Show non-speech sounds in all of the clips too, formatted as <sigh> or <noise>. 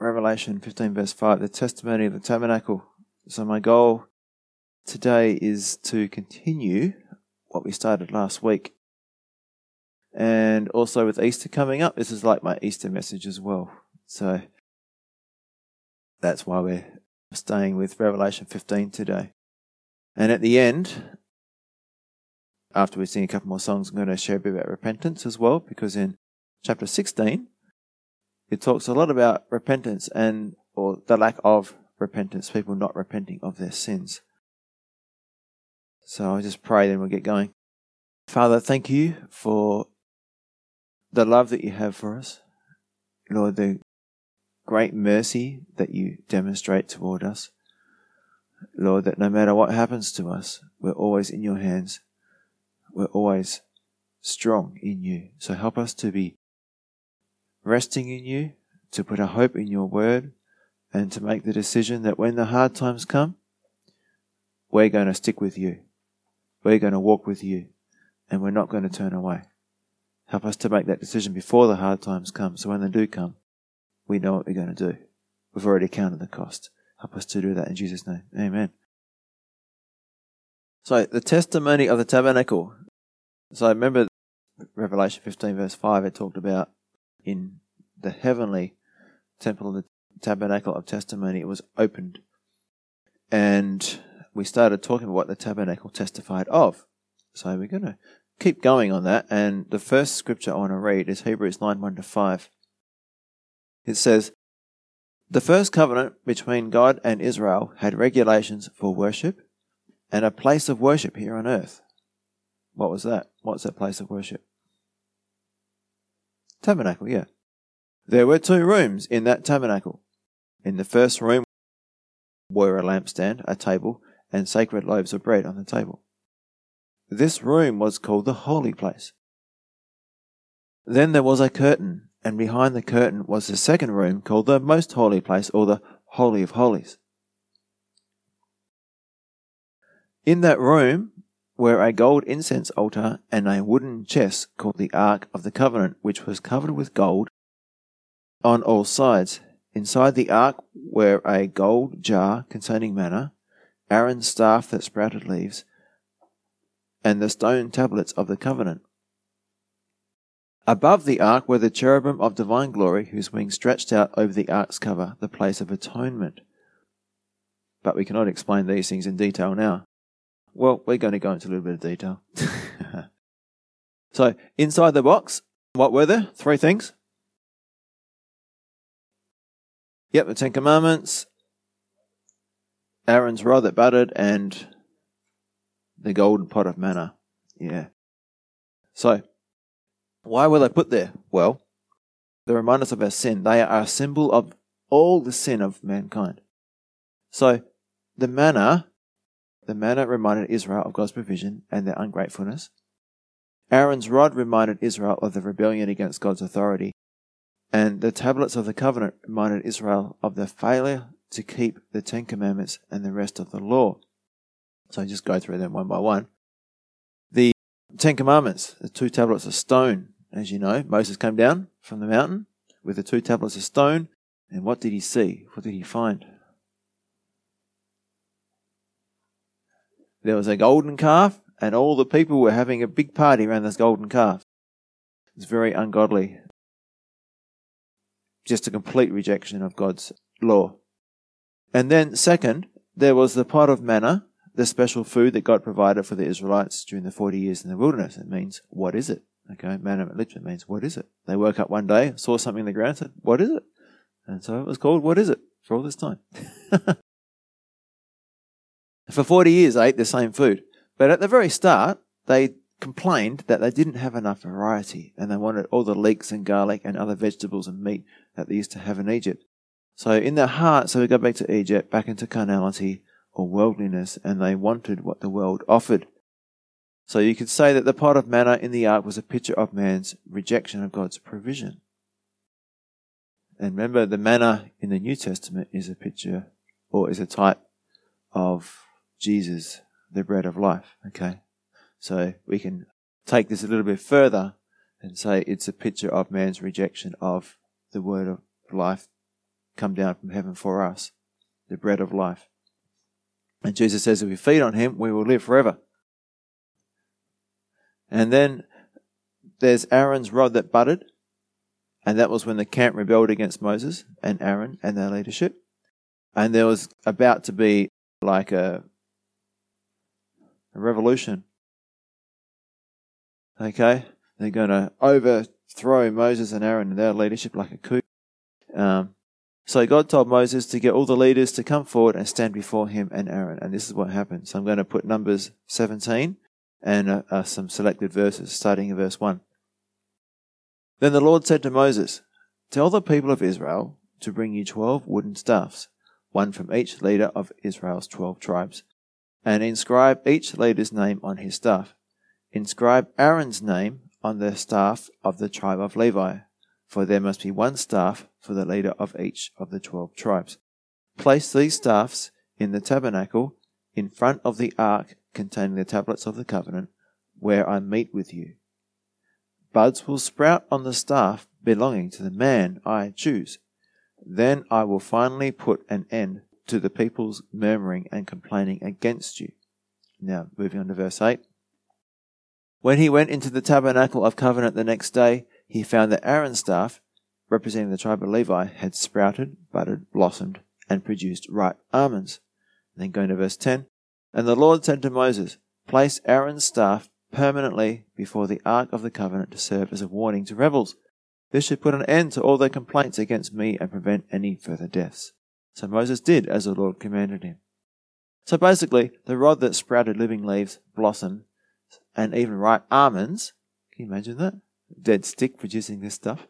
Revelation 15, verse 5, the testimony of the tabernacle. So, my goal today is to continue what we started last week. And also with Easter coming up, this is like my Easter message as well. So, that's why we're staying with Revelation 15 today. And at the end, after we sing a couple more songs, I'm going to share a bit about repentance as well, because in chapter 16, it talks a lot about repentance and, or the lack of repentance, people not repenting of their sins. So I just pray, then we'll get going. Father, thank you for the love that you have for us. Lord, the great mercy that you demonstrate toward us. Lord, that no matter what happens to us, we're always in your hands. We're always strong in you. So help us to be resting in you, to put our hope in your word, and to make the decision that when the hard times come, we're going to stick with you. We're going to walk with you, and we're not going to turn away. Help us to make that decision before the hard times come, so when they do come, we know what we're going to do. We've already counted the cost. Help us to do that in Jesus' name. Amen. So, the testimony of the tabernacle. So, remember Revelation 15, verse 5, it talked about in the heavenly temple of the tabernacle of testimony, it was opened. And we started talking about what the tabernacle testified of. So, we're going to keep going on that. And the first scripture I want to read is Hebrews 9 1 to 5. It says, The first covenant between God and Israel had regulations for worship and a place of worship here on earth. What was that? What's that place of worship? Tabernacle, yeah. There were two rooms in that tabernacle. In the first room were a lampstand, a table, and sacred loaves of bread on the table. This room was called the holy place. Then there was a curtain and behind the curtain was the second room called the most holy place or the Holy of Holies. In that room were a gold incense altar and a wooden chest called the Ark of the Covenant, which was covered with gold on all sides. Inside the ark were a gold jar containing manna, Aaron's staff that sprouted leaves, and the stone tablets of the covenant. Above the ark were the cherubim of divine glory, whose wings stretched out over the ark's cover, the place of atonement. But we cannot explain these things in detail now. Well, we're going to go into a little bit of detail. <laughs> so, inside the box, what were there? Three things. Yep, the Ten Commandments, Aaron's rod that budded, and the golden pot of manna. Yeah. So, why were they put there? Well, they remind us of our sin. They are a symbol of all the sin of mankind. So, the manna, the manna reminded Israel of God's provision and their ungratefulness. Aaron's rod reminded Israel of the rebellion against God's authority. And the tablets of the covenant reminded Israel of their failure to keep the Ten Commandments and the rest of the law. So just go through them one by one. The Ten Commandments, the two tablets of stone, as you know, Moses came down from the mountain with the two tablets of stone, and what did he see? What did he find? There was a golden calf, and all the people were having a big party around this golden calf. It's very ungodly. Just a complete rejection of God's law. And then, second, there was the pot of manna, the special food that God provided for the Israelites during the 40 years in the wilderness. It means, what is it? Okay, manna literally means, what is it? They woke up one day, saw something in the ground, said, what is it? And so it was called, what is it? For all this time. <laughs> for 40 years, they ate the same food. But at the very start, they complained that they didn't have enough variety and they wanted all the leeks and garlic and other vegetables and meat that they used to have in Egypt. So in their heart, so we go back to Egypt, back into carnality or worldliness, and they wanted what the world offered. So you could say that the pot of manna in the ark was a picture of man's rejection of God's provision. And remember, the manna in the New Testament is a picture or is a type of Jesus, the bread of life. Okay. So we can take this a little bit further and say it's a picture of man's rejection of the word of life come down from heaven for us, the bread of life. And Jesus says if we feed on him, we will live forever. And then there's Aaron's rod that budded, and that was when the camp rebelled against Moses and Aaron and their leadership. And there was about to be like a, a revolution. Okay? They're going to overthrow Moses and Aaron and their leadership like a coup. Um, so God told Moses to get all the leaders to come forward and stand before him and Aaron. And this is what happened. So I'm going to put Numbers 17 and uh, uh, some selected verses, starting in verse 1. Then the Lord said to Moses, Tell the people of Israel to bring you twelve wooden staffs, one from each leader of Israel's twelve tribes, and inscribe each leader's name on his staff. Inscribe Aaron's name on the staff of the tribe of Levi, for there must be one staff for the leader of each of the twelve tribes. Place these staffs in the tabernacle in front of the ark containing the tablets of the covenant, where I meet with you. Buds will sprout on the staff belonging to the man I choose. Then I will finally put an end to the people's murmuring and complaining against you. Now, moving on to verse 8. When he went into the tabernacle of covenant the next day, he found that Aaron's staff, representing the tribe of Levi, had sprouted, budded, blossomed, and produced ripe almonds. And then going to verse 10. And the Lord said to Moses, Place Aaron's staff permanently before the ark of the covenant to serve as a warning to rebels. This should put an end to all their complaints against me and prevent any further deaths. So Moses did as the Lord commanded him. So basically, the rod that sprouted living leaves, blossom, and even ripe almonds, can you imagine that? Dead stick producing this stuff.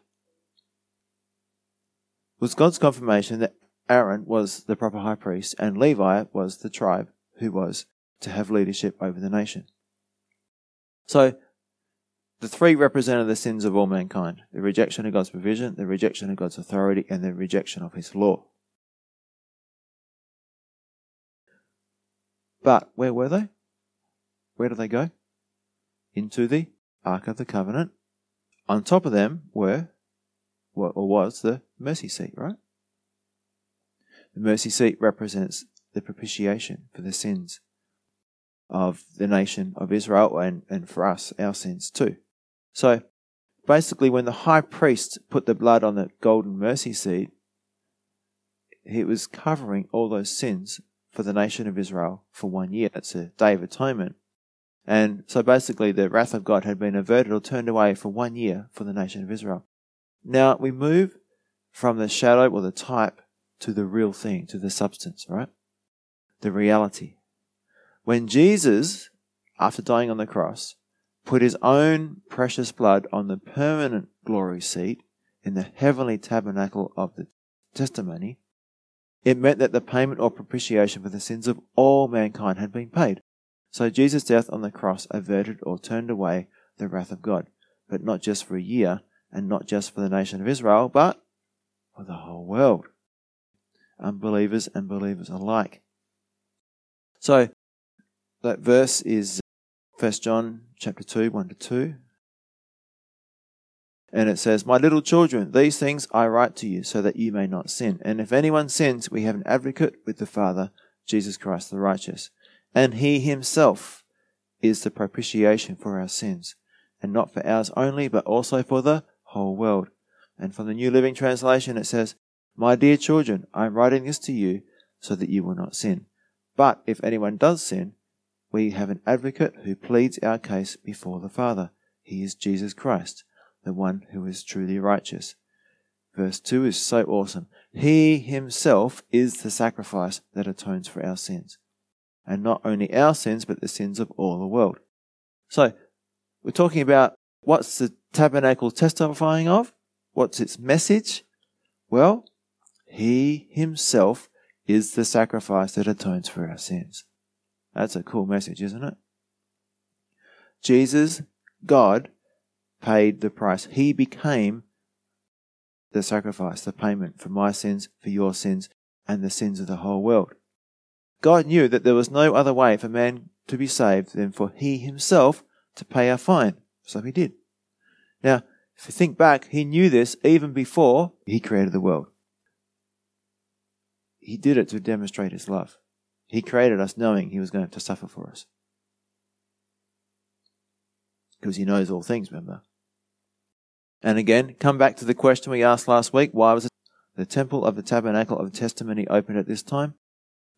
Was God's confirmation that Aaron was the proper high priest and Levi was the tribe who was to have leadership over the nation. So, the three represented the sins of all mankind the rejection of God's provision, the rejection of God's authority, and the rejection of His law. But where were they? Where did they go? Into the Ark of the Covenant. On top of them were, or was, the mercy seat, right? The mercy seat represents the propitiation for the sins of the nation of Israel and, and for us, our sins too. So basically, when the high priest put the blood on the golden mercy seat, he was covering all those sins for the nation of Israel for one year. That's a day of atonement. And so basically, the wrath of God had been averted or turned away for one year for the nation of Israel. Now we move from the shadow or the type to the real thing, to the substance, right? The reality. When Jesus, after dying on the cross, put his own precious blood on the permanent glory seat in the heavenly tabernacle of the testimony, it meant that the payment or propitiation for the sins of all mankind had been paid. So Jesus' death on the cross averted or turned away the wrath of God, but not just for a year and not just for the nation of Israel, but for the whole world. Unbelievers and believers alike. So that verse is 1 John chapter 2, 1 to 2. And it says, My little children, these things I write to you so that you may not sin. And if anyone sins, we have an advocate with the Father, Jesus Christ the righteous. And he himself is the propitiation for our sins, and not for ours only, but also for the whole world. And from the New Living Translation, it says, My dear children, I am writing this to you so that you will not sin. But if anyone does sin, we have an advocate who pleads our case before the Father. He is Jesus Christ, the one who is truly righteous. Verse 2 is so awesome. He himself is the sacrifice that atones for our sins. And not only our sins, but the sins of all the world. So, we're talking about what's the tabernacle testifying of? What's its message? Well, he himself is the sacrifice that atones for our sins. That's a cool message, isn't it? Jesus, God, paid the price. He became the sacrifice, the payment for my sins, for your sins, and the sins of the whole world. God knew that there was no other way for man to be saved than for he himself to pay our fine. So he did. Now, if you think back, he knew this even before he created the world. He did it to demonstrate his love. He created us knowing he was going to suffer for us. Because he knows all things, remember? And again, come back to the question we asked last week why was the temple of the tabernacle of testimony opened at this time?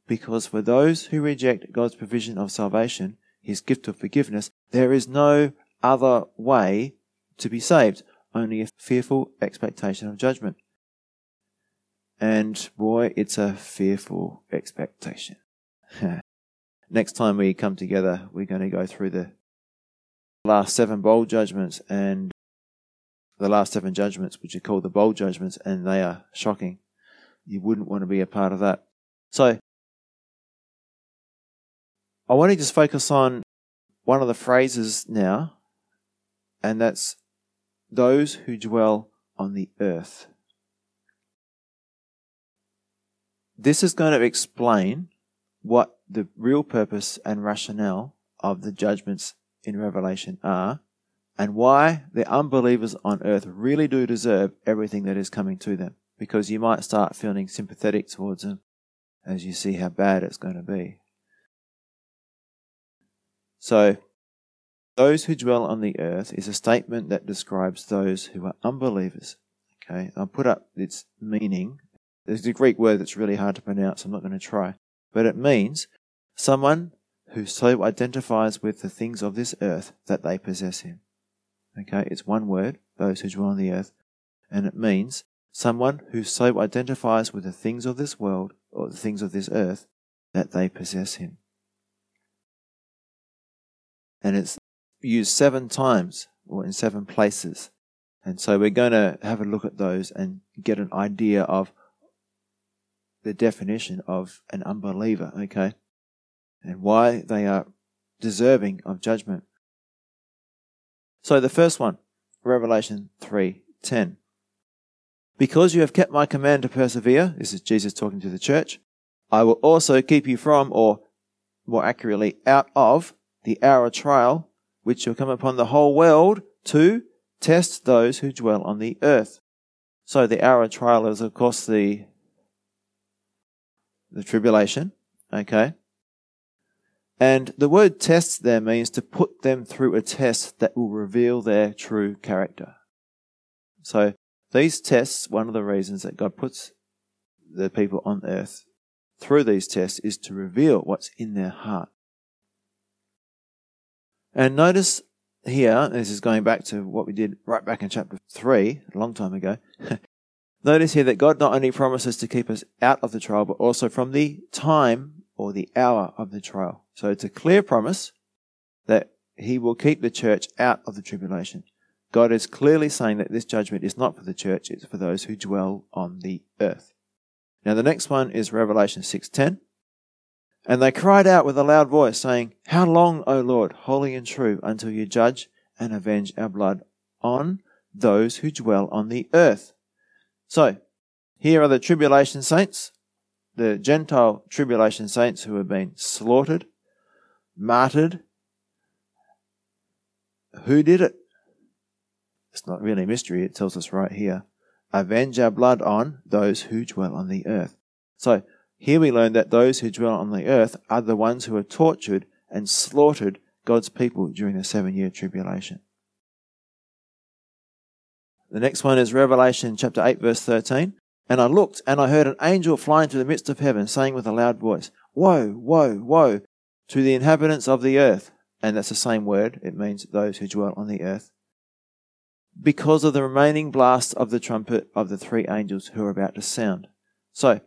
Because for those who reject God's provision of salvation, his gift of forgiveness, there is no other way to be saved, only a fearful expectation of judgment. And boy, it's a fearful expectation. <laughs> Next time we come together, we're going to go through the last seven bowl judgments and the last seven judgments, which are called the bowl judgments, and they are shocking. You wouldn't want to be a part of that. So, I want to just focus on one of the phrases now, and that's those who dwell on the earth. This is going to explain what the real purpose and rationale of the judgments in Revelation are and why the unbelievers on earth really do deserve everything that is coming to them. Because you might start feeling sympathetic towards them as you see how bad it's going to be. So, those who dwell on the earth is a statement that describes those who are unbelievers. Okay, I'll put up its meaning there's a Greek word that's really hard to pronounce. I'm not going to try. But it means someone who so identifies with the things of this earth that they possess him. Okay, it's one word, those who dwell on the earth, and it means someone who so identifies with the things of this world or the things of this earth that they possess him. And it's used seven times or in seven places. And so we're going to have a look at those and get an idea of the definition of an unbeliever, okay? And why they are deserving of judgment. So the first one, Revelation 3:10. Because you have kept my command to persevere, this is Jesus talking to the church, I will also keep you from, or more accurately, out of the hour of trial, which shall come upon the whole world to test those who dwell on the earth. So the hour of trial is, of course, the the tribulation, okay? And the word test there means to put them through a test that will reveal their true character. So these tests, one of the reasons that God puts the people on earth through these tests is to reveal what's in their heart. And notice here, this is going back to what we did right back in chapter 3, a long time ago. <laughs> Notice here that God not only promises to keep us out of the trial, but also from the time or the hour of the trial. So it's a clear promise that He will keep the church out of the tribulation. God is clearly saying that this judgment is not for the church, it's for those who dwell on the earth. Now the next one is Revelation 6:10. And they cried out with a loud voice, saying, How long, O Lord, holy and true, until you judge and avenge our blood on those who dwell on the earth? So, here are the tribulation saints, the Gentile tribulation saints who have been slaughtered, martyred. Who did it? It's not really a mystery, it tells us right here. Avenge our blood on those who dwell on the earth. So, here we learn that those who dwell on the earth are the ones who have tortured and slaughtered God's people during the seven year tribulation. The next one is Revelation chapter 8, verse 13. And I looked, and I heard an angel flying to the midst of heaven, saying with a loud voice, Woe, woe, woe to the inhabitants of the earth. And that's the same word. It means those who dwell on the earth. Because of the remaining blast of the trumpet of the three angels who are about to sound. So,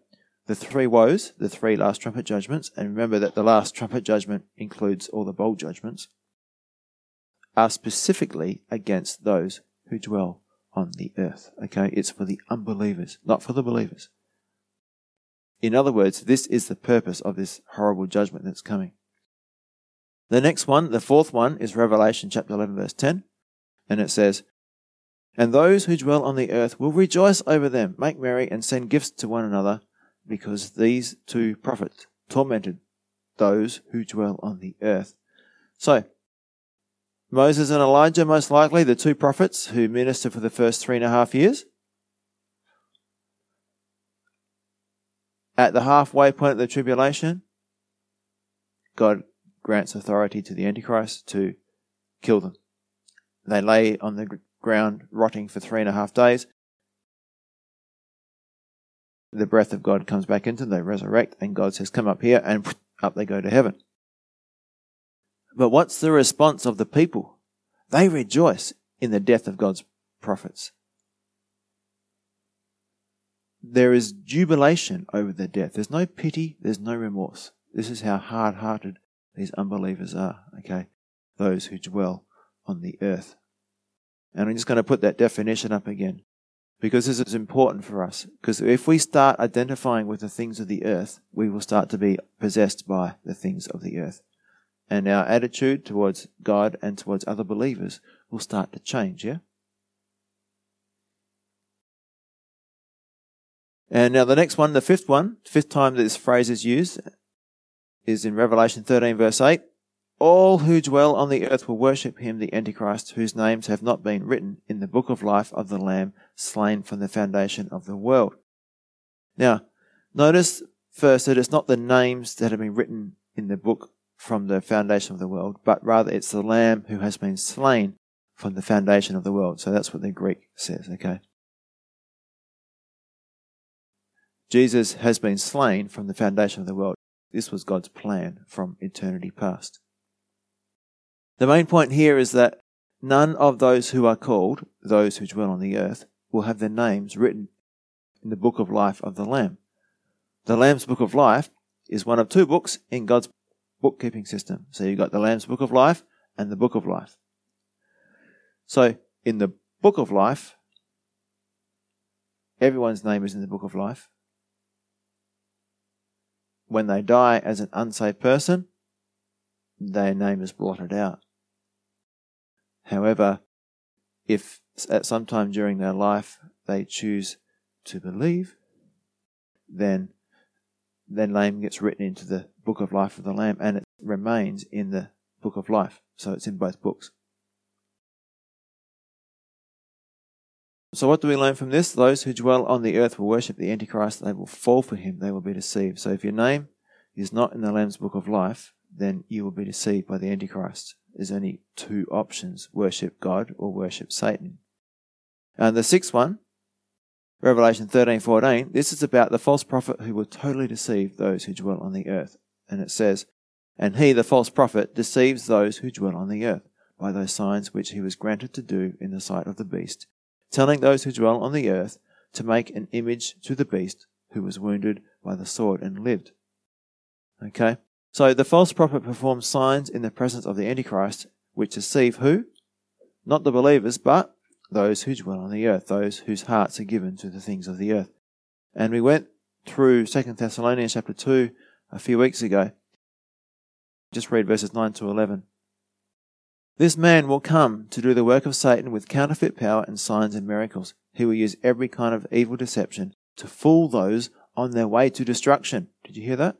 the three woes, the three last trumpet judgments, and remember that the last trumpet judgment includes all the bowl judgments, are specifically against those who dwell on the earth. Okay? It's for the unbelievers, not for the believers. In other words, this is the purpose of this horrible judgment that's coming. The next one, the fourth one, is Revelation chapter 11, verse 10. And it says, And those who dwell on the earth will rejoice over them, make merry, and send gifts to one another, because these two prophets tormented those who dwell on the earth. So, Moses and Elijah, most likely, the two prophets who ministered for the first three and a half years. at the halfway point of the tribulation, God grants authority to the Antichrist to kill them. They lay on the ground rotting for three and a half days. The breath of God comes back into them, they resurrect, and God says, Come up here, and <laughs> up they go to heaven. But what's the response of the people? They rejoice in the death of God's prophets. There is jubilation over their death. There's no pity, there's no remorse. This is how hard hearted these unbelievers are, okay? Those who dwell on the earth. And I'm just going to put that definition up again because this is important for us. Because if we start identifying with the things of the earth, we will start to be possessed by the things of the earth. And our attitude towards God and towards other believers will start to change, yeah? And now the next one, the fifth one, fifth time that this phrase is used, is in Revelation 13, verse 8. All who dwell on the earth will worship him, the Antichrist, whose names have not been written in the book of life of the Lamb slain from the foundation of the world. Now, notice first that it's not the names that have been written in the book from the foundation of the world, but rather it's the Lamb who has been slain from the foundation of the world. So that's what the Greek says, okay? Jesus has been slain from the foundation of the world. This was God's plan from eternity past. The main point here is that none of those who are called, those who dwell on the earth, will have their names written in the book of life of the Lamb. The Lamb's book of life is one of two books in God's bookkeeping system. So you've got the Lamb's book of life and the book of life. So in the book of life, everyone's name is in the book of life when they die as an unsaved person, their name is blotted out. However, if at some time during their life they choose to believe, then their name gets written into the book of life of the Lamb and it remains in the book of life. So it's in both books. So, what do we learn from this? Those who dwell on the earth will worship the Antichrist. They will fall for him. They will be deceived. So, if your name is not in the Lamb's book of life, then you will be deceived by the Antichrist. There's only two options worship God or worship Satan. And the sixth one, Revelation 13 14, this is about the false prophet who will totally deceive those who dwell on the earth. And it says, And he, the false prophet, deceives those who dwell on the earth by those signs which he was granted to do in the sight of the beast telling those who dwell on the earth to make an image to the beast who was wounded by the sword and lived. Okay? So the false prophet performs signs in the presence of the Antichrist, which deceive who? Not the believers, but those who dwell on the earth, those whose hearts are given to the things of the earth. And we went through 2 Thessalonians chapter 2 a few weeks ago. Just read verses 9 to 11. This man will come to do the work of Satan with counterfeit power and signs and miracles. He will use every kind of evil deception to fool those on their way to destruction. Did you hear that?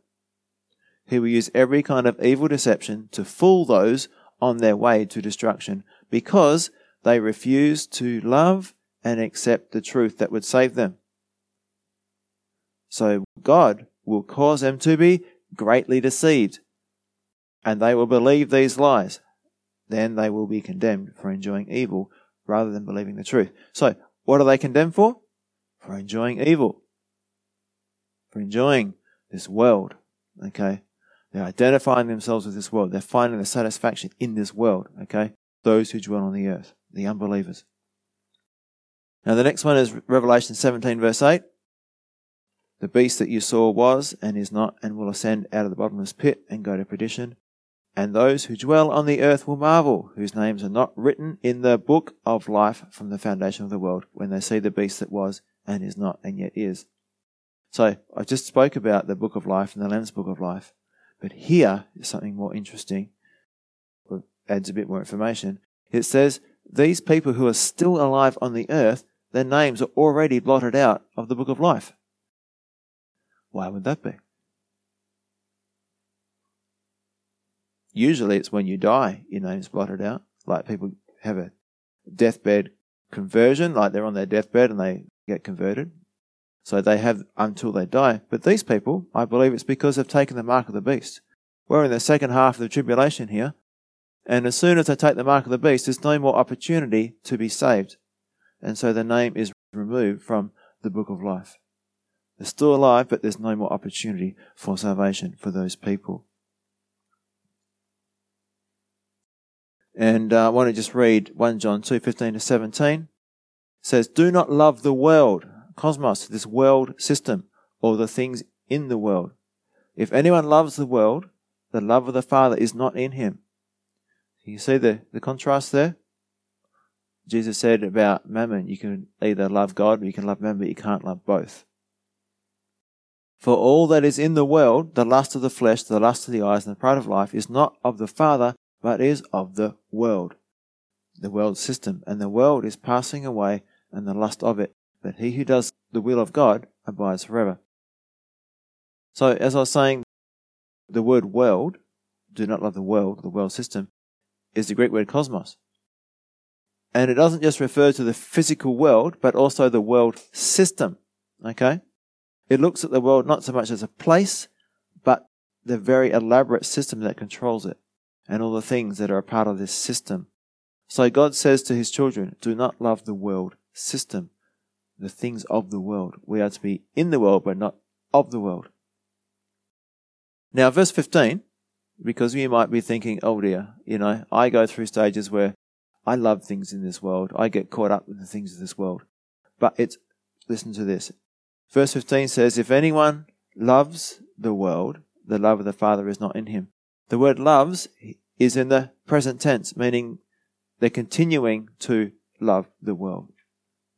He will use every kind of evil deception to fool those on their way to destruction because they refuse to love and accept the truth that would save them. So God will cause them to be greatly deceived and they will believe these lies then they will be condemned for enjoying evil rather than believing the truth. So, what are they condemned for? For enjoying evil. For enjoying this world. Okay? They're identifying themselves with this world. They're finding the satisfaction in this world. Okay? Those who dwell on the earth, the unbelievers. Now, the next one is Revelation 17, verse 8. The beast that you saw was and is not and will ascend out of the bottomless pit and go to perdition and those who dwell on the earth will marvel, whose names are not written in the book of life from the foundation of the world, when they see the beast that was, and is not, and yet is. So, I just spoke about the book of life and the Lamb's book of life, but here is something more interesting, adds a bit more information. It says, these people who are still alive on the earth, their names are already blotted out of the book of life. Why would that be? Usually it's when you die, your name's blotted out. Like people have a deathbed conversion, like they're on their deathbed and they get converted. So they have until they die. But these people, I believe it's because they've taken the mark of the beast. We're in the second half of the tribulation here. And as soon as they take the mark of the beast, there's no more opportunity to be saved. And so the name is removed from the book of life. They're still alive, but there's no more opportunity for salvation for those people. And uh, I want to just read 1 John 2 15 to 17. It says, Do not love the world, cosmos, this world system, or the things in the world. If anyone loves the world, the love of the Father is not in him. You see the, the contrast there? Jesus said about mammon, you can either love God or you can love mammon, but you can't love both. For all that is in the world, the lust of the flesh, the lust of the eyes, and the pride of life, is not of the Father, but is of the world, the world system. And the world is passing away, and the lust of it. But he who does the will of God abides forever. So, as I was saying, the word world, do not love the world, the world system, is the Greek word cosmos. And it doesn't just refer to the physical world, but also the world system. Okay? It looks at the world not so much as a place, but the very elaborate system that controls it and all the things that are a part of this system. So God says to his children, do not love the world system, the things of the world. We are to be in the world, but not of the world. Now, verse 15, because you might be thinking, oh dear, you know, I go through stages where I love things in this world. I get caught up with the things of this world. But it's, listen to this. Verse 15 says, If anyone loves the world, the love of the Father is not in him. The word loves is in the present tense, meaning they're continuing to love the world.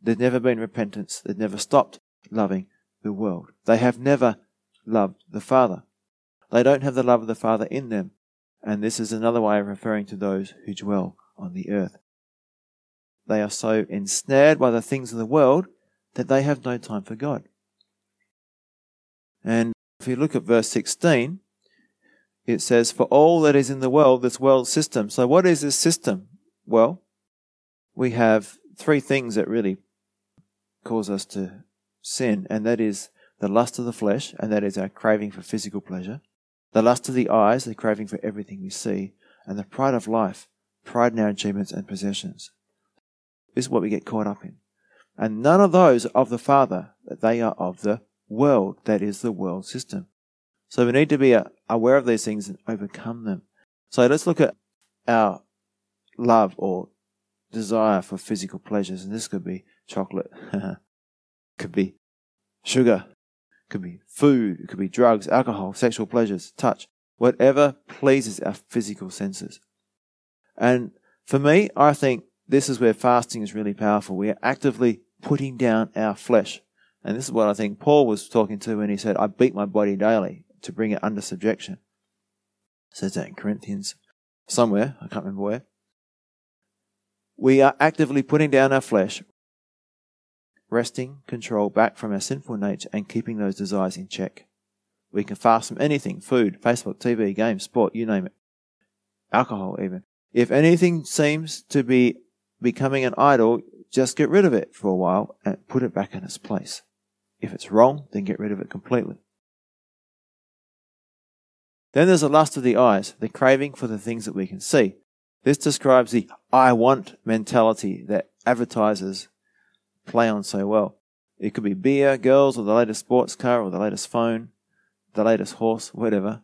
There's never been repentance. They've never stopped loving the world. They have never loved the Father. They don't have the love of the Father in them. And this is another way of referring to those who dwell on the earth. They are so ensnared by the things of the world that they have no time for God. And if you look at verse 16, it says, For all that is in the world, this world system. So, what is this system? Well, we have three things that really cause us to sin, and that is the lust of the flesh, and that is our craving for physical pleasure, the lust of the eyes, the craving for everything we see, and the pride of life, pride in our achievements and possessions. This is what we get caught up in. And none of those of the Father, but they are of the world that is the world system. So we need to be uh, aware of these things and overcome them. So let's look at our love or desire for physical pleasures. And this could be chocolate, <laughs> could be sugar, could be food, it could be drugs, alcohol, sexual pleasures, touch, whatever pleases our physical senses. And for me, I think this is where fasting is really powerful. We are actively putting down our flesh. And this is what I think Paul was talking to when he said, I beat my body daily to bring it under subjection. It says that in Corinthians somewhere, I can't remember where. We are actively putting down our flesh, wresting control back from our sinful nature and keeping those desires in check. We can fast from anything food, Facebook, TV, games, sport, you name it. Alcohol, even. If anything seems to be becoming an idol, just get rid of it for a while and put it back in its place. If it's wrong, then get rid of it completely. Then there's the lust of the eyes, the craving for the things that we can see. This describes the I want mentality that advertisers play on so well. It could be beer, girls, or the latest sports car, or the latest phone, the latest horse, whatever.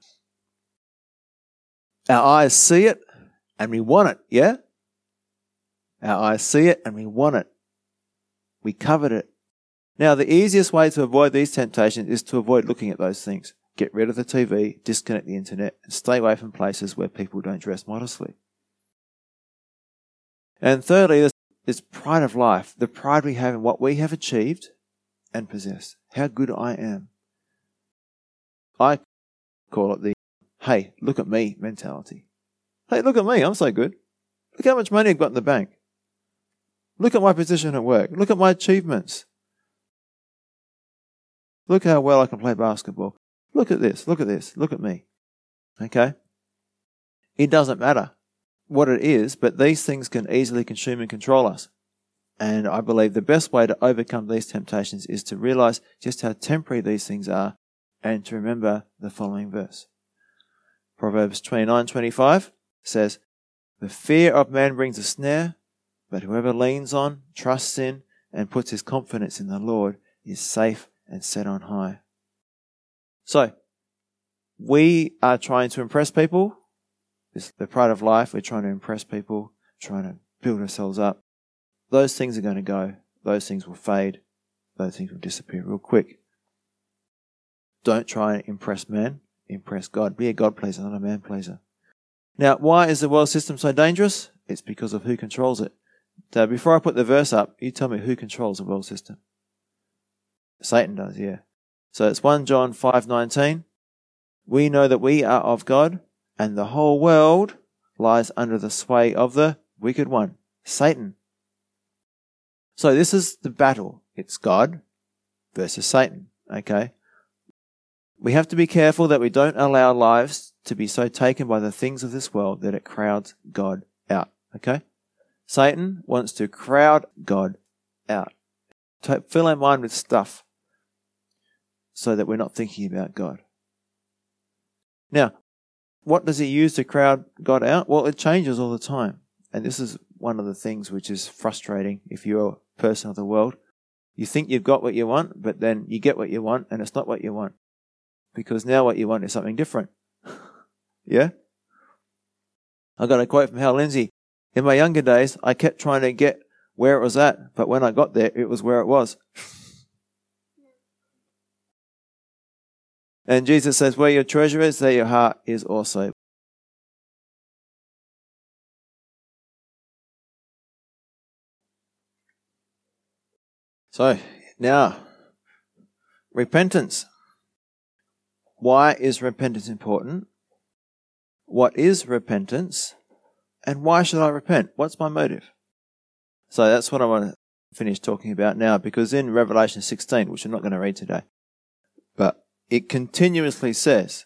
Our eyes see it and we want it, yeah? Our eyes see it and we want it. We covet it. Now, the easiest way to avoid these temptations is to avoid looking at those things. Get rid of the TV, disconnect the internet, and stay away from places where people don't dress modestly. And thirdly, there's pride of life, the pride we have in what we have achieved and possess. How good I am. I call it the, hey, look at me mentality. Hey, look at me, I'm so good. Look how much money I've got in the bank. Look at my position at work. Look at my achievements. Look how well I can play basketball. Look at this. Look at this. Look at me. Okay? It doesn't matter what it is, but these things can easily consume and control us. And I believe the best way to overcome these temptations is to realize just how temporary these things are and to remember the following verse. Proverbs 29:25 says, "The fear of man brings a snare, but whoever leans on, trusts in, and puts his confidence in the Lord is safe and set on high." So, we are trying to impress people. It's the pride of life. We're trying to impress people, trying to build ourselves up. Those things are going to go. Those things will fade. Those things will disappear real quick. Don't try and impress man. Impress God. Be a God pleaser, not a man pleaser. Now, why is the world system so dangerous? It's because of who controls it. So before I put the verse up, you tell me who controls the world system. Satan does, yeah. So it's 1 John 5:19. We know that we are of God, and the whole world lies under the sway of the wicked one, Satan. So this is the battle. It's God versus Satan. Okay. We have to be careful that we don't allow lives to be so taken by the things of this world that it crowds God out. Okay? Satan wants to crowd God out. To fill our mind with stuff so that we're not thinking about God. Now, what does he use to crowd God out? Well, it changes all the time. And this is one of the things which is frustrating if you're a person of the world. You think you've got what you want, but then you get what you want and it's not what you want. Because now what you want is something different. <laughs> yeah? I got a quote from Hal Lindsey. In my younger days, I kept trying to get where it was at, but when I got there, it was where it was. <laughs> And Jesus says, Where your treasure is, there your heart is also. So, now, repentance. Why is repentance important? What is repentance? And why should I repent? What's my motive? So that's what I want to finish talking about now because in Revelation 16, which I'm not going to read today, but it continuously says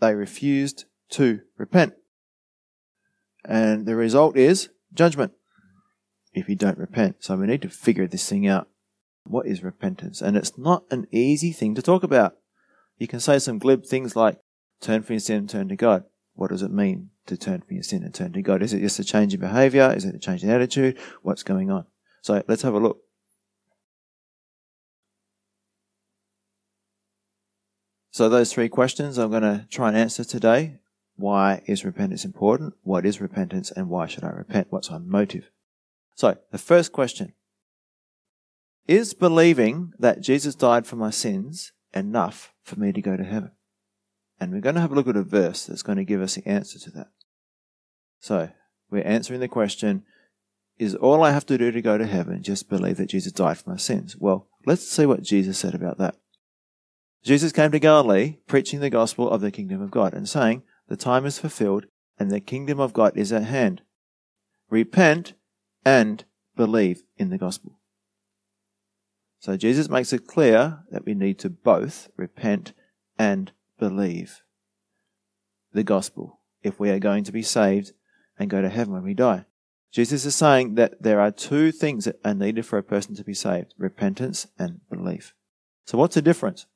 they refused to repent. And the result is judgment if you don't repent. So we need to figure this thing out. What is repentance? And it's not an easy thing to talk about. You can say some glib things like turn from your sin and turn to God. What does it mean to turn from your sin and turn to God? Is it just a change in behavior? Is it a change in attitude? What's going on? So let's have a look. So those three questions I'm going to try and answer today. Why is repentance important? What is repentance and why should I repent? What's my motive? So the first question is believing that Jesus died for my sins enough for me to go to heaven? And we're going to have a look at a verse that's going to give us the answer to that. So we're answering the question, is all I have to do to go to heaven just believe that Jesus died for my sins? Well, let's see what Jesus said about that. Jesus came to Galilee preaching the gospel of the kingdom of God and saying, The time is fulfilled and the kingdom of God is at hand. Repent and believe in the gospel. So Jesus makes it clear that we need to both repent and believe the gospel if we are going to be saved and go to heaven when we die. Jesus is saying that there are two things that are needed for a person to be saved repentance and belief. So, what's the difference?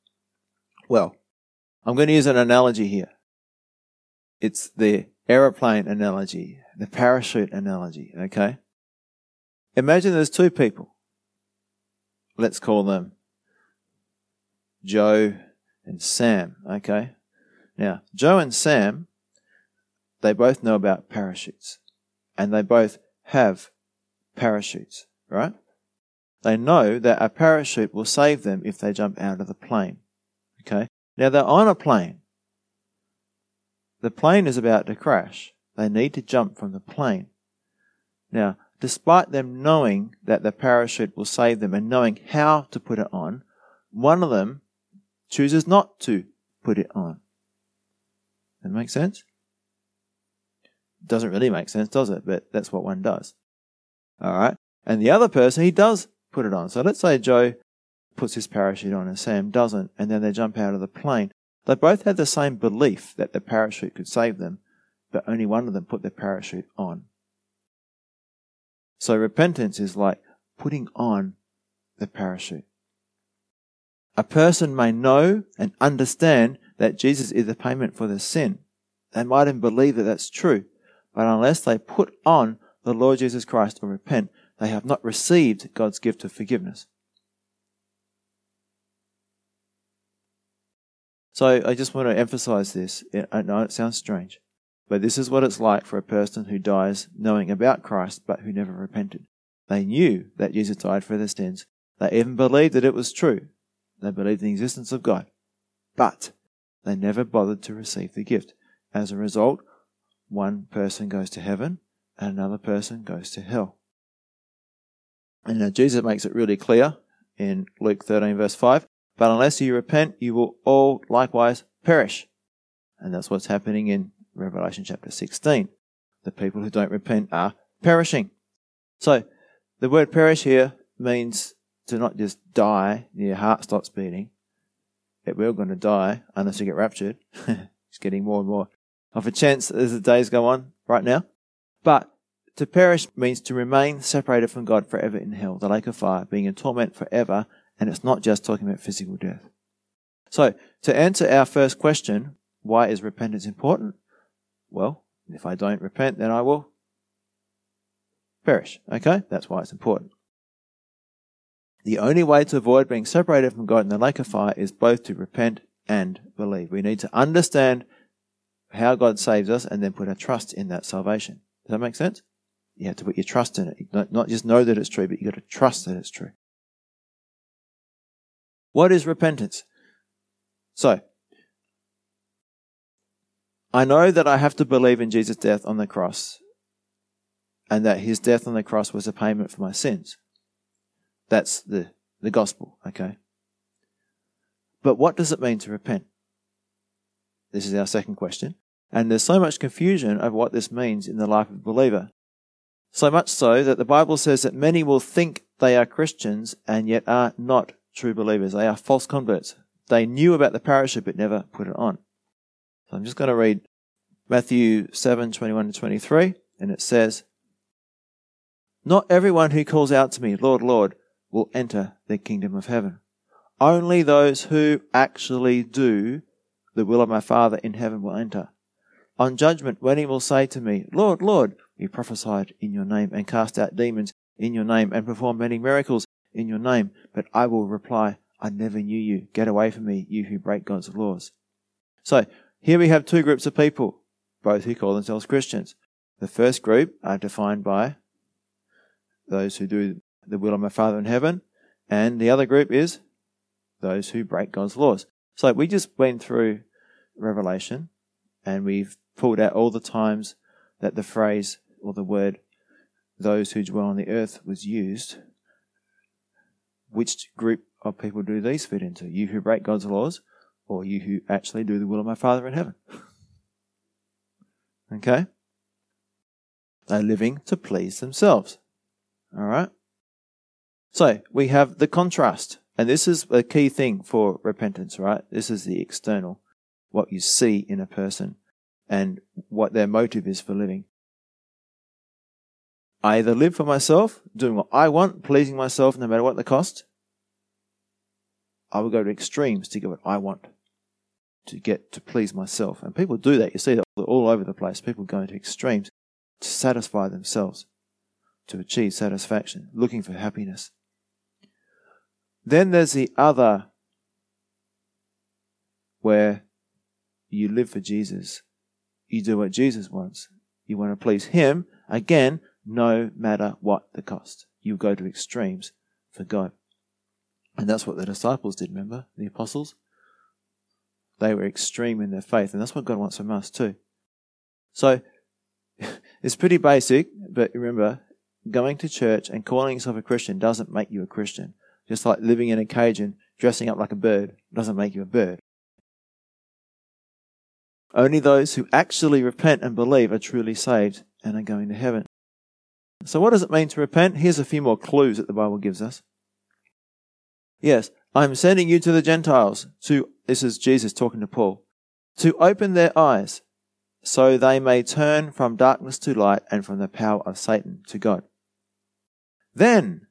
Well, I'm going to use an analogy here. It's the aeroplane analogy, the parachute analogy, okay? Imagine there's two people. Let's call them Joe and Sam, okay? Now, Joe and Sam, they both know about parachutes and they both have parachutes, right? They know that a parachute will save them if they jump out of the plane. Okay? Now they're on a plane. The plane is about to crash. They need to jump from the plane. Now, despite them knowing that the parachute will save them and knowing how to put it on, one of them chooses not to put it on. That makes sense? Doesn't really make sense, does it? But that's what one does. Alright? And the other person, he does put it on. So let's say Joe puts his parachute on and Sam doesn't, and then they jump out of the plane. They both had the same belief that the parachute could save them, but only one of them put their parachute on. So repentance is like, putting on the parachute. A person may know and understand that Jesus is the payment for their sin. They might even believe that that's true, but unless they put on the Lord Jesus Christ or repent, they have not received God's gift of forgiveness. So I just want to emphasize this. I know it sounds strange, but this is what it's like for a person who dies knowing about Christ but who never repented. They knew that Jesus died for their sins. They even believed that it was true. They believed in the existence of God. But they never bothered to receive the gift. As a result, one person goes to heaven and another person goes to hell. And now Jesus makes it really clear in Luke 13, verse 5 But unless you repent, you will all likewise perish. And that's what's happening in Revelation chapter 16. The people who don't repent are perishing. So, the word perish here means to not just die, your heart stops beating. That we're going to die unless you get raptured. <laughs> it's getting more and more of a chance as the days go on right now. But to perish means to remain separated from God forever in hell, the lake of fire, being in torment forever, and it's not just talking about physical death. So, to answer our first question, why is repentance important? Well, if I don't repent, then I will perish. Okay? That's why it's important. The only way to avoid being separated from God in the lake of fire is both to repent and believe. We need to understand how God saves us and then put our trust in that salvation. Does that make sense? You have to put your trust in it. Not just know that it's true, but you've got to trust that it's true. What is repentance? So, I know that I have to believe in Jesus' death on the cross and that his death on the cross was a payment for my sins. That's the, the gospel, okay? But what does it mean to repent? This is our second question. And there's so much confusion over what this means in the life of a believer. So much so that the Bible says that many will think they are Christians and yet are not true believers. They are false converts. They knew about the parachute but never put it on. So I'm just going to read Matthew 7 21 to 23, and it says, Not everyone who calls out to me, Lord, Lord, will enter the kingdom of heaven. Only those who actually do the will of my Father in heaven will enter. On judgment, when he will say to me, Lord, Lord, we prophesied in your name and cast out demons in your name and performed many miracles in your name. But I will reply, I never knew you. Get away from me, you who break God's laws. So here we have two groups of people, both who call themselves Christians. The first group are defined by those who do the will of my Father in heaven, and the other group is those who break God's laws. So we just went through Revelation and we've pulled out all the times that the phrase or the word those who dwell on the earth was used. Which group of people do these fit into? You who break God's laws or you who actually do the will of my Father in heaven? Okay? They're living to please themselves. All right? So we have the contrast. And this is a key thing for repentance, right? This is the external, what you see in a person and what their motive is for living. I either live for myself, doing what I want, pleasing myself no matter what the cost. I will go to extremes to get what I want, to get to please myself. And people do that. You see that all over the place. People go into extremes to satisfy themselves, to achieve satisfaction, looking for happiness. Then there's the other where you live for Jesus. You do what Jesus wants. You want to please Him, again, no matter what the cost. You go to extremes for God. And that's what the disciples did, remember? The apostles? They were extreme in their faith, and that's what God wants from us too. So, <laughs> it's pretty basic, but remember, going to church and calling yourself a Christian doesn't make you a Christian. Just like living in a cage and dressing up like a bird doesn't make you a bird. Only those who actually repent and believe are truly saved and are going to heaven. So, what does it mean to repent? Here's a few more clues that the Bible gives us. Yes, I'm sending you to the Gentiles, to, this is Jesus talking to Paul, to open their eyes so they may turn from darkness to light and from the power of Satan to God. Then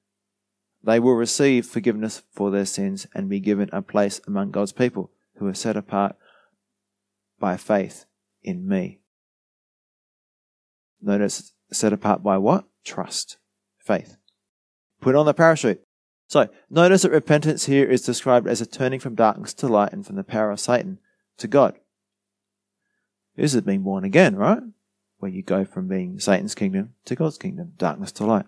they will receive forgiveness for their sins and be given a place among God's people who are set apart by faith in me. Notice, set apart by what? Trust, faith. Put on the parachute. So, notice that repentance here is described as a turning from darkness to light and from the power of Satan to God. This is being born again, right? Where you go from being Satan's kingdom to God's kingdom, darkness to light.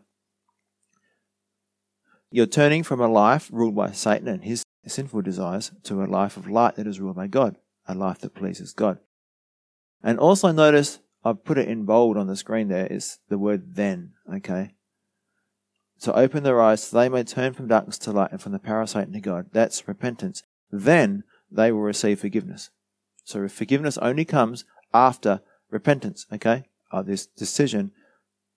You're turning from a life ruled by Satan and his sinful desires to a life of light that is ruled by God, a life that pleases God. And also notice, I've put it in bold on the screen there, is the word then, okay? So open their eyes so they may turn from darkness to light and from the Satan to God. That's repentance. Then they will receive forgiveness. So forgiveness only comes after repentance, okay? Of this decision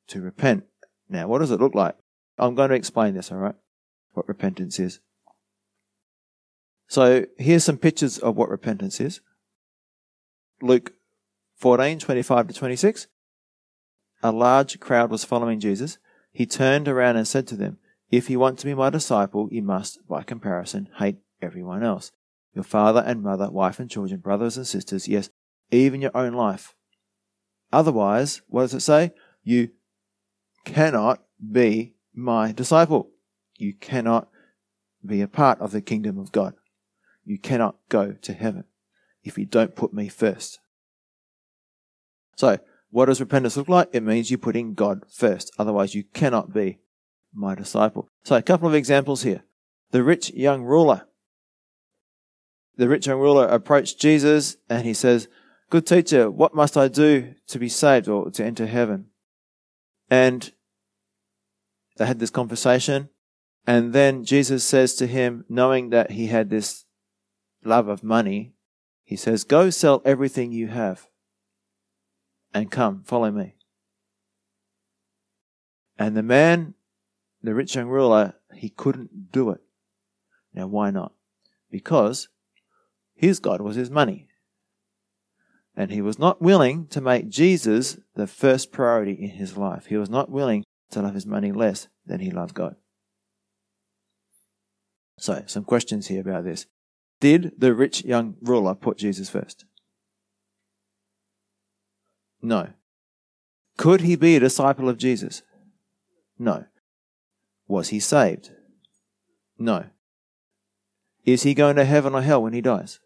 to repent. Now, what does it look like? I'm going to explain this, alright? What repentance is. So here's some pictures of what repentance is. Luke 14, 25 to 26. A large crowd was following Jesus. He turned around and said to them, If you want to be my disciple, you must, by comparison, hate everyone else. Your father and mother, wife and children, brothers and sisters, yes, even your own life. Otherwise, what does it say? You cannot be my disciple. You cannot be a part of the kingdom of God. You cannot go to heaven if you don't put me first. So, what does repentance look like? It means you're putting God first. Otherwise, you cannot be my disciple. So, a couple of examples here. The rich young ruler. The rich young ruler approached Jesus and he says, Good teacher, what must I do to be saved or to enter heaven? And they had this conversation. And then Jesus says to him, knowing that he had this love of money, he says, Go sell everything you have and come, follow me. And the man, the rich young ruler, he couldn't do it. Now, why not? Because his God was his money. And he was not willing to make Jesus the first priority in his life. He was not willing to love his money less than he loved God. So, some questions here about this. Did the rich young ruler put Jesus first? No. Could he be a disciple of Jesus? No. Was he saved? No. Is he going to heaven or hell when he dies?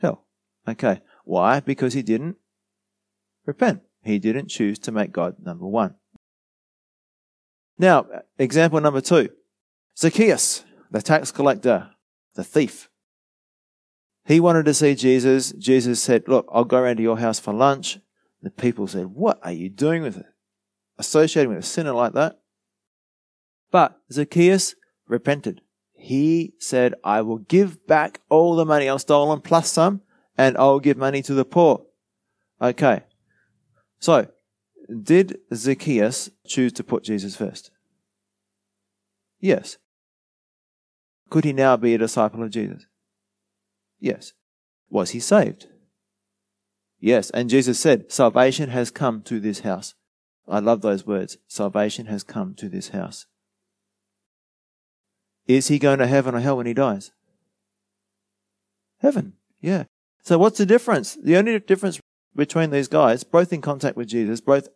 Hell. Okay. Why? Because he didn't repent. He didn't choose to make God number one. Now, example number two Zacchaeus, the tax collector, the thief. He wanted to see Jesus. Jesus said, Look, I'll go around to your house for lunch. The people said, What are you doing with it? Associating with a sinner like that? But Zacchaeus repented. He said, I will give back all the money I've stolen plus some, and I'll give money to the poor. Okay. So, did Zacchaeus choose to put Jesus first? Yes. Could he now be a disciple of Jesus? Yes. Was he saved? Yes, and Jesus said, Salvation has come to this house. I love those words. Salvation has come to this house. Is he going to heaven or hell when he dies? Heaven, yeah. So what's the difference? The only difference between these guys, both in contact with Jesus, both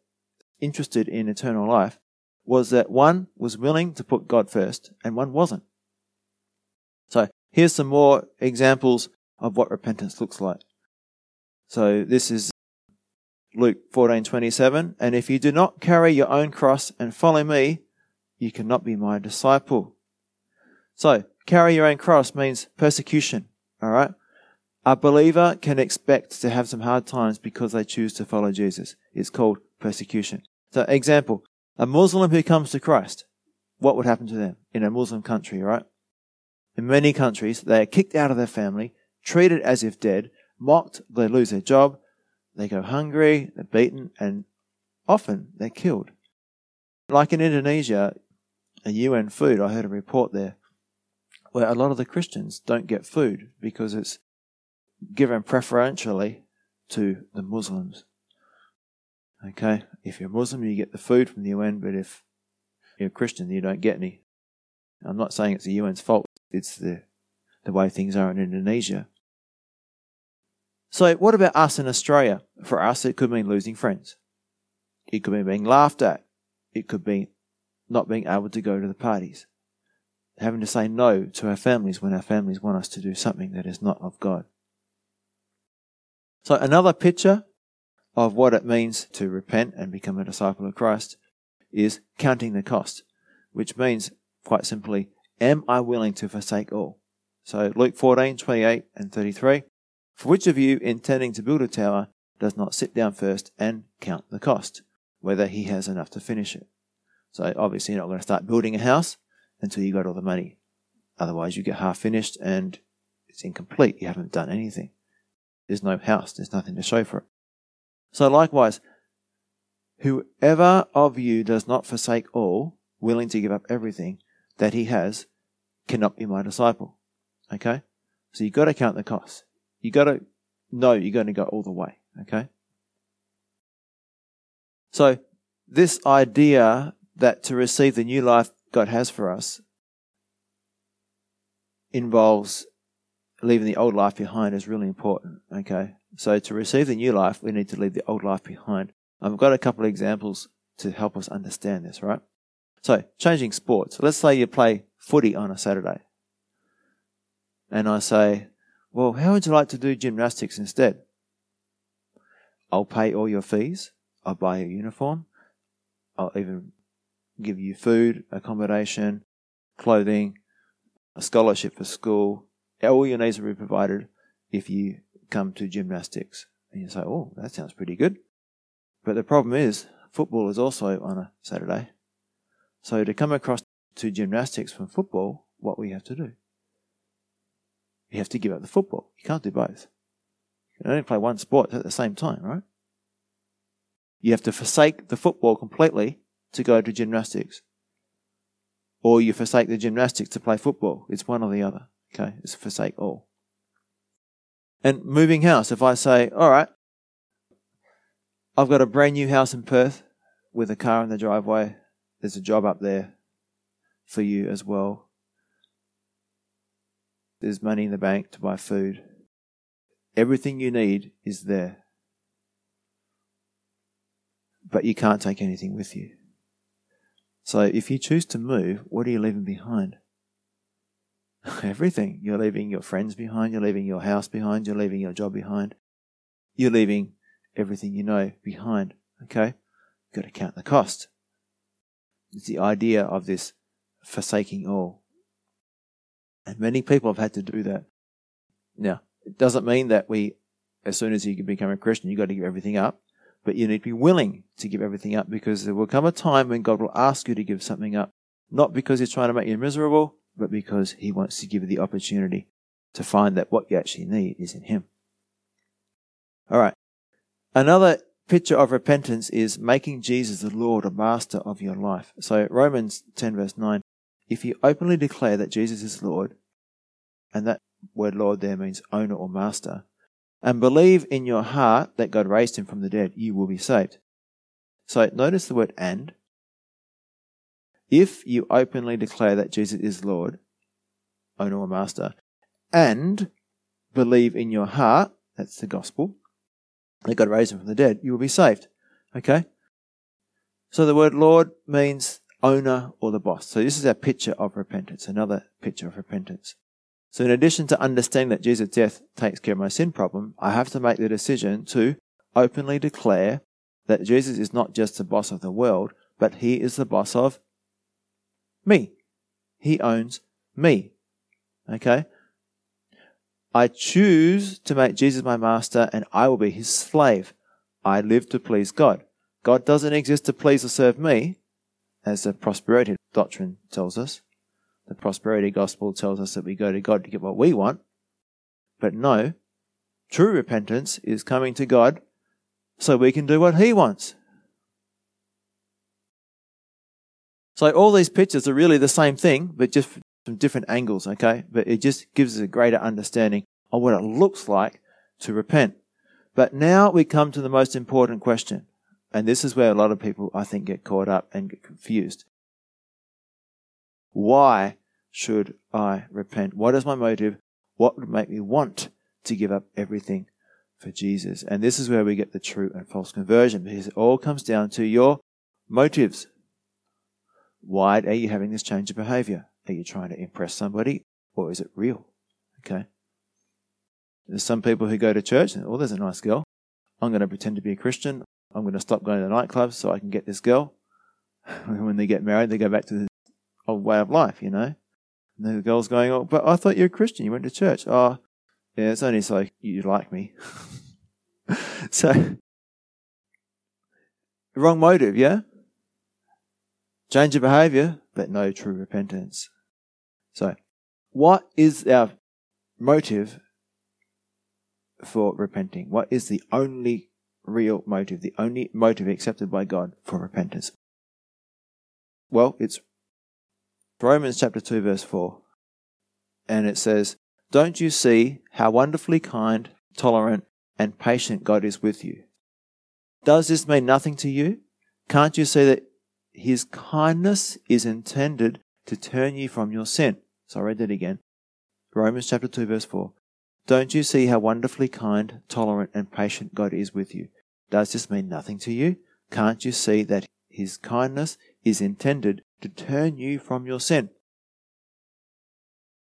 interested in eternal life, was that one was willing to put God first and one wasn't. So here's some more examples of what repentance looks like. So this is Luke 14:27, and if you do not carry your own cross and follow me, you cannot be my disciple. So, carry your own cross means persecution, all right? A believer can expect to have some hard times because they choose to follow Jesus. It's called persecution. So, example, a Muslim who comes to Christ, what would happen to them in a Muslim country, right? In many countries, they are kicked out of their family, treated as if dead, mocked, they lose their job, they go hungry, they're beaten, and often they're killed. Like in Indonesia, a UN food, I heard a report there where a lot of the Christians don't get food because it's given preferentially to the Muslims. Okay, if you're Muslim, you get the food from the UN, but if you're a Christian, you don't get any. I'm not saying it's the UN's fault, it's the, the way things are in Indonesia. So, what about us in Australia? For us, it could mean losing friends. It could mean being laughed at. It could be not being able to go to the parties. Having to say no to our families when our families want us to do something that is not of God. So, another picture of what it means to repent and become a disciple of Christ is counting the cost, which means, quite simply, am I willing to forsake all? So, Luke 14, 28 and 33. For which of you, intending to build a tower, does not sit down first and count the cost, whether he has enough to finish it? So, obviously, you're not going to start building a house until you got all the money. Otherwise, you get half finished and it's incomplete. You haven't done anything. There's no house, there's nothing to show for it. So, likewise, whoever of you does not forsake all, willing to give up everything that he has, cannot be my disciple. Okay? So, you've got to count the costs. You got to know you're going to go all the way. Okay? So, this idea that to receive the new life God has for us involves leaving the old life behind is really important. Okay? So, to receive the new life, we need to leave the old life behind. I've got a couple of examples to help us understand this, right? So, changing sports. Let's say you play footy on a Saturday. And I say, well, how would you like to do gymnastics instead? I'll pay all your fees. I'll buy your uniform. I'll even give you food, accommodation, clothing, a scholarship for school. All your needs will be provided if you come to gymnastics. And you say, oh, that sounds pretty good. But the problem is, football is also on a Saturday. So to come across to gymnastics from football, what we have to do? You have to give up the football. You can't do both. You can only play one sport at the same time, right? You have to forsake the football completely to go to gymnastics. Or you forsake the gymnastics to play football. It's one or the other. Okay? It's forsake all. And moving house, if I say, all right, I've got a brand new house in Perth with a car in the driveway, there's a job up there for you as well. There's money in the bank to buy food. Everything you need is there. But you can't take anything with you. So if you choose to move, what are you leaving behind? <laughs> Everything. You're leaving your friends behind, you're leaving your house behind, you're leaving your job behind. You're leaving everything you know behind. Okay? You've got to count the cost. It's the idea of this forsaking all. And many people have had to do that. Now, it doesn't mean that we, as soon as you become a Christian, you've got to give everything up. But you need to be willing to give everything up because there will come a time when God will ask you to give something up. Not because He's trying to make you miserable, but because He wants to give you the opportunity to find that what you actually need is in Him. All right. Another picture of repentance is making Jesus the Lord or Master of your life. So Romans 10 verse 9. If you openly declare that Jesus is Lord, and that word Lord there means owner or master, and believe in your heart that God raised him from the dead, you will be saved. So notice the word and. If you openly declare that Jesus is Lord, owner or master, and believe in your heart, that's the gospel, that God raised him from the dead, you will be saved. Okay? So the word Lord means owner or the boss. So this is our picture of repentance, another picture of repentance. So in addition to understanding that Jesus' death takes care of my sin problem, I have to make the decision to openly declare that Jesus is not just the boss of the world, but he is the boss of me. He owns me. Okay? I choose to make Jesus my master and I will be his slave. I live to please God. God doesn't exist to please or serve me as the prosperity doctrine tells us. The prosperity gospel tells us that we go to God to get what we want. But no, true repentance is coming to God so we can do what He wants. So all these pictures are really the same thing, but just from different angles, okay? But it just gives us a greater understanding of what it looks like to repent. But now we come to the most important question. And this is where a lot of people, I think, get caught up and get confused. Why should I repent? What is my motive? What would make me want to give up everything for Jesus? And this is where we get the true and false conversion because it all comes down to your motives. Why are you having this change of behavior? Are you trying to impress somebody or is it real? Okay. There's some people who go to church and, oh, there's a nice girl. I'm going to pretend to be a Christian. I'm going to stop going to the nightclubs so I can get this girl. <laughs> when they get married, they go back to the old way of life, you know. And the girl's going, oh, but I thought you're a Christian. You went to church. Oh, yeah, it's only so you like me. <laughs> so, wrong motive, yeah? Change of behavior, but no true repentance. So, what is our motive for repenting? What is the only real motive, the only motive accepted by God for repentance? Well, it's Romans chapter 2, verse 4. And it says, Don't you see how wonderfully kind, tolerant, and patient God is with you? Does this mean nothing to you? Can't you see that His kindness is intended to turn you from your sin? So I read that again. Romans chapter 2, verse 4. Don't you see how wonderfully kind, tolerant, and patient God is with you? Does this mean nothing to you? Can't you see that His kindness is intended to turn you from your sin?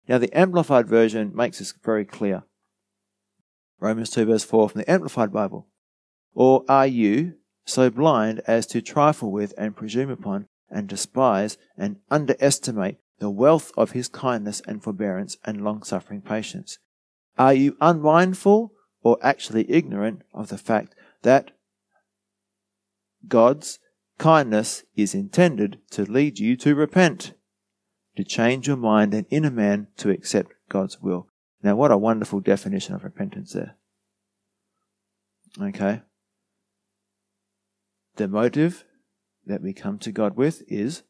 Now, the Amplified Version makes this very clear. Romans 2, verse 4 from the Amplified Bible. Or are you so blind as to trifle with and presume upon and despise and underestimate the wealth of his kindness and forbearance and long suffering patience? Are you unmindful or actually ignorant of the fact that God's kindness is intended to lead you to repent, to change your mind and inner man to accept God's will? Now, what a wonderful definition of repentance there. Okay. The motive that we come to God with is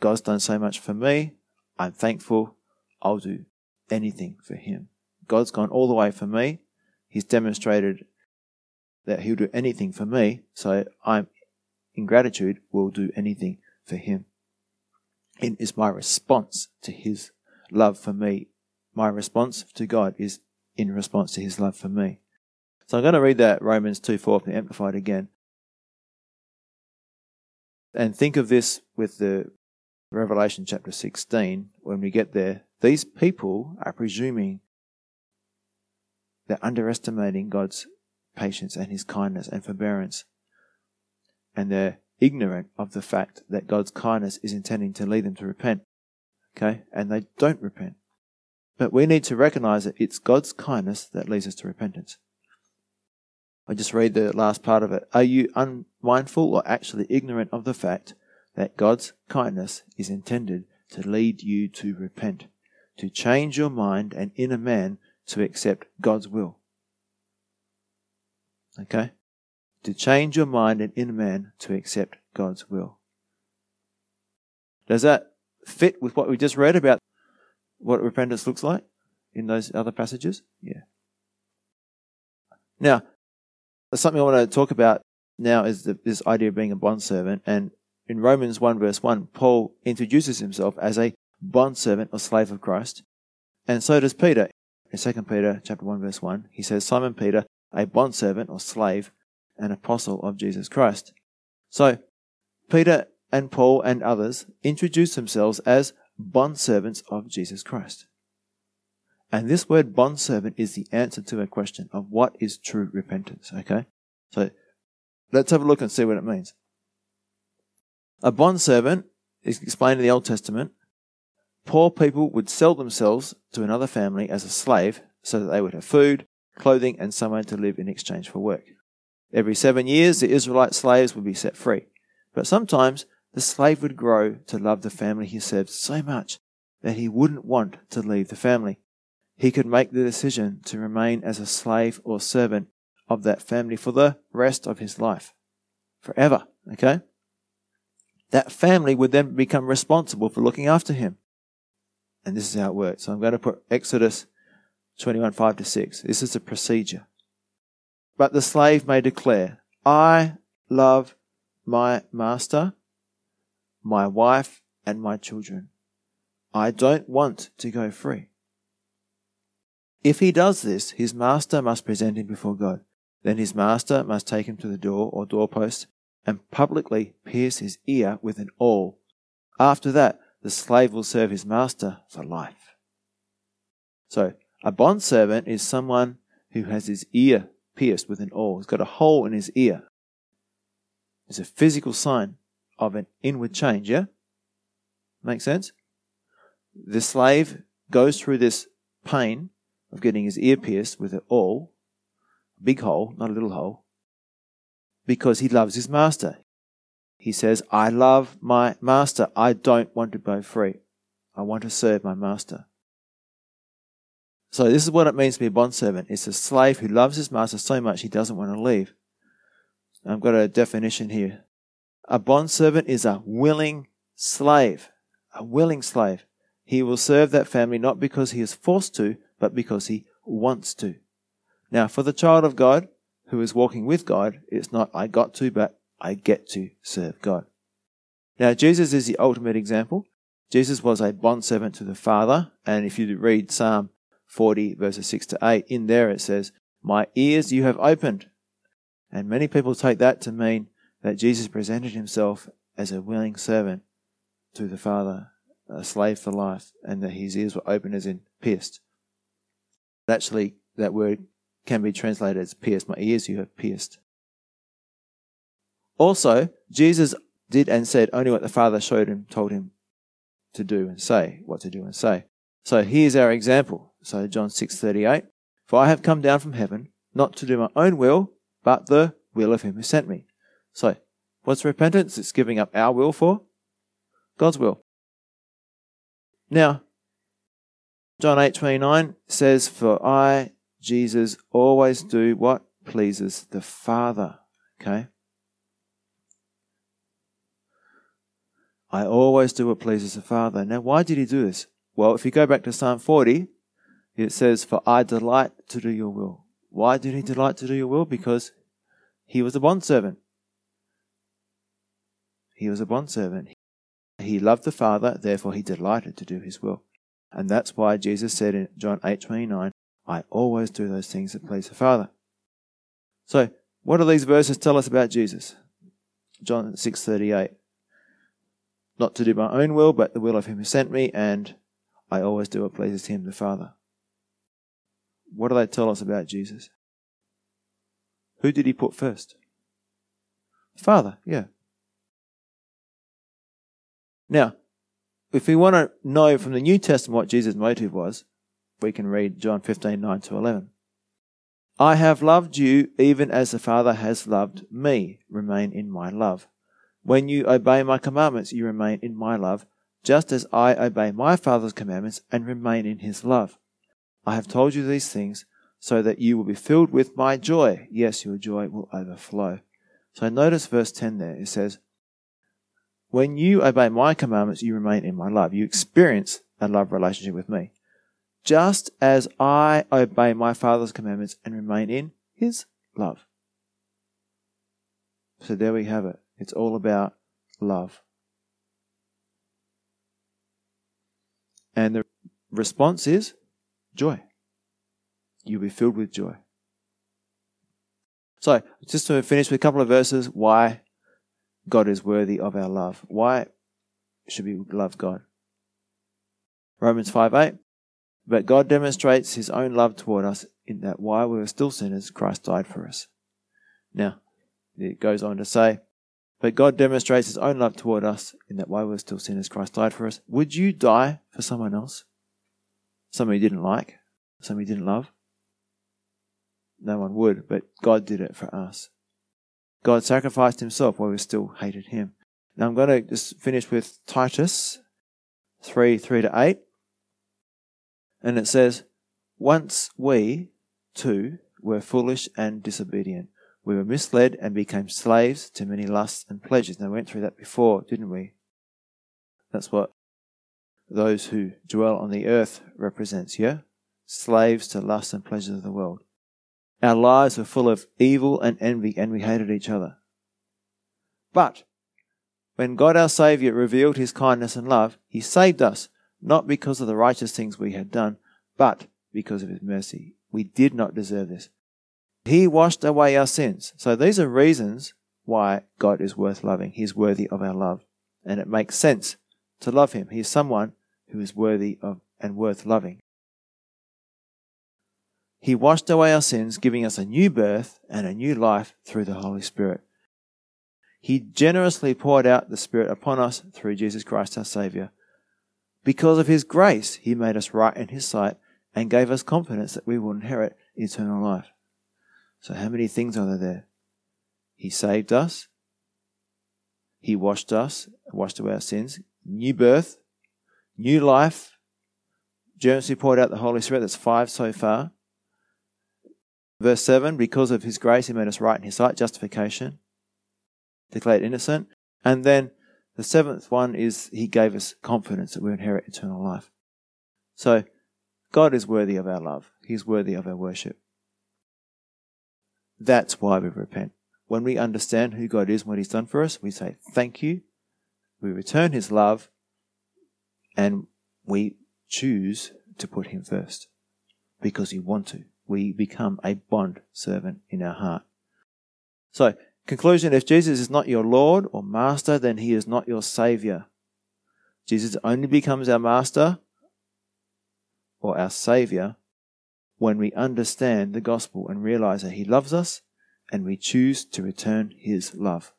God's done so much for me. I'm thankful. I'll do anything for Him. God's gone all the way for me. He's demonstrated that He'll do anything for me. So I'm, in gratitude, will do anything for Him. It is my response to His love for me. My response to God is in response to His love for me. So I'm going to read that Romans 2 4 from the Amplified again. And think of this with the Revelation chapter 16. When we get there, these people are presuming they're underestimating God's patience and his kindness and forbearance. And they're ignorant of the fact that God's kindness is intending to lead them to repent. Okay? And they don't repent. But we need to recognize that it's God's kindness that leads us to repentance. I just read the last part of it. Are you unmindful or actually ignorant of the fact that God's kindness is intended to lead you to repent, to change your mind and inner man to accept God's will. Okay? To change your mind and inner man to accept God's will. Does that fit with what we just read about what repentance looks like in those other passages? Yeah. Now, something I want to talk about now is the, this idea of being a bondservant. And in Romans 1 verse 1, Paul introduces himself as a bondservant or slave of Christ. And so does Peter in 2 Peter chapter 1 verse 1, he says, Simon Peter, a bondservant or slave, an apostle of Jesus Christ. So, Peter and Paul and others introduce themselves as bondservants of Jesus Christ. And this word bondservant is the answer to a question of what is true repentance, okay? So, let's have a look and see what it means. A bondservant is explained in the Old Testament Poor people would sell themselves to another family as a slave so that they would have food, clothing, and somewhere to live in exchange for work. Every seven years, the Israelite slaves would be set free. But sometimes the slave would grow to love the family he served so much that he wouldn't want to leave the family. He could make the decision to remain as a slave or servant of that family for the rest of his life. Forever, okay? That family would then become responsible for looking after him. And this is how it works. So I'm going to put Exodus 21 5 to 6. This is the procedure. But the slave may declare, I love my master, my wife, and my children. I don't want to go free. If he does this, his master must present him before God. Then his master must take him to the door or doorpost and publicly pierce his ear with an awl. After that, the slave will serve his master for life. So, a bondservant is someone who has his ear pierced with an awl. He's got a hole in his ear. It's a physical sign of an inward change, yeah? Make sense? The slave goes through this pain of getting his ear pierced with an awl, a big hole, not a little hole, because he loves his master. He says, I love my master. I don't want to go free. I want to serve my master. So this is what it means to be a bondservant. It's a slave who loves his master so much he doesn't want to leave. I've got a definition here. A bondservant is a willing slave. A willing slave. He will serve that family not because he is forced to, but because he wants to. Now, for the child of God who is walking with God, it's not I got to, but I get to serve God. Now, Jesus is the ultimate example. Jesus was a bondservant to the Father, and if you read Psalm 40, verses 6 to 8, in there it says, My ears you have opened. And many people take that to mean that Jesus presented himself as a willing servant to the Father, a slave for life, and that his ears were open as in pierced. Actually, that word can be translated as pierced. My ears you have pierced. Also, Jesus did and said only what the Father showed him, told him to do and say, what to do and say. So here's our example. So John 6:38, "For I have come down from heaven not to do my own will, but the will of him who sent me." So, what's repentance? It's giving up our will for God's will. Now, John 8:29 says, "For I, Jesus, always do what pleases the Father." Okay? I always do what pleases the Father. Now, why did he do this? Well, if you go back to Psalm 40, it says, For I delight to do your will. Why did he delight to do your will? Because he was a bondservant. He was a bondservant. He loved the Father, therefore he delighted to do his will. And that's why Jesus said in John 8:29, I always do those things that please the Father. So, what do these verses tell us about Jesus? John 6:38 not to do my own will, but the will of him who sent me, and I always do what pleases him, the Father. What do they tell us about Jesus? Who did he put first? Father, yeah. Now, if we want to know from the New Testament what Jesus' motive was, we can read John 15, 9 to 11. I have loved you even as the Father has loved me. Remain in my love. When you obey my commandments, you remain in my love, just as I obey my Father's commandments and remain in his love. I have told you these things so that you will be filled with my joy. Yes, your joy will overflow. So notice verse 10 there. It says, When you obey my commandments, you remain in my love. You experience a love relationship with me. Just as I obey my Father's commandments and remain in his love. So there we have it. It's all about love. And the response is joy. You'll be filled with joy. So, just to finish with a couple of verses, why God is worthy of our love. Why should we love God? Romans 5 8. But God demonstrates his own love toward us in that while we were still sinners, Christ died for us. Now, it goes on to say, but God demonstrates his own love toward us in that while we were still sinners, Christ died for us. Would you die for someone else? Someone you didn't like? Someone you didn't love? No one would, but God did it for us. God sacrificed himself while we still hated him. Now I'm going to just finish with Titus 3 3 to 8. And it says, Once we, too, were foolish and disobedient we were misled and became slaves to many lusts and pleasures. Now, we went through that before, didn't we? That's what those who dwell on the earth represents, yeah? Slaves to lust and pleasures of the world. Our lives were full of evil and envy, and we hated each other. But when God our Saviour revealed his kindness and love, he saved us, not because of the righteous things we had done, but because of his mercy. We did not deserve this. He washed away our sins. So these are reasons why God is worth loving. He is worthy of our love. And it makes sense to love him. He is someone who is worthy of and worth loving. He washed away our sins, giving us a new birth and a new life through the Holy Spirit. He generously poured out the Spirit upon us through Jesus Christ our Saviour. Because of His grace, He made us right in His sight and gave us confidence that we will inherit eternal life. So, how many things are there there? He saved us, He washed us, washed away our sins, new birth, new life, generously poured out the Holy Spirit. That's five so far. Verse 7 Because of His grace, He made us right in His sight, justification declared innocent. And then the seventh one is he gave us confidence that we inherit eternal life. So God is worthy of our love. He's worthy of our worship. That's why we repent. When we understand who God is and what He's done for us, we say thank you. We return His love and we choose to put Him first because we want to. We become a bond servant in our heart. So Conclusion If Jesus is not your Lord or Master, then he is not your Savior. Jesus only becomes our Master or our Savior when we understand the gospel and realize that he loves us and we choose to return his love.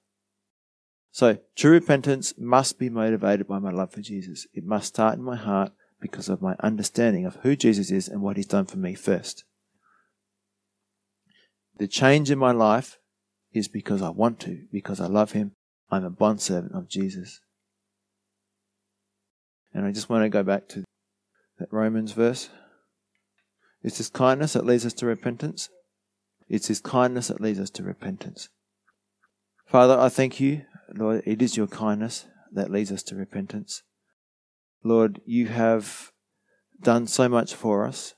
So, true repentance must be motivated by my love for Jesus. It must start in my heart because of my understanding of who Jesus is and what he's done for me first. The change in my life is because I want to, because I love him. I'm a bondservant of Jesus. And I just want to go back to that Romans verse. It's his kindness that leads us to repentance. It's his kindness that leads us to repentance. Father, I thank you, Lord, it is your kindness that leads us to repentance. Lord, you have done so much for us.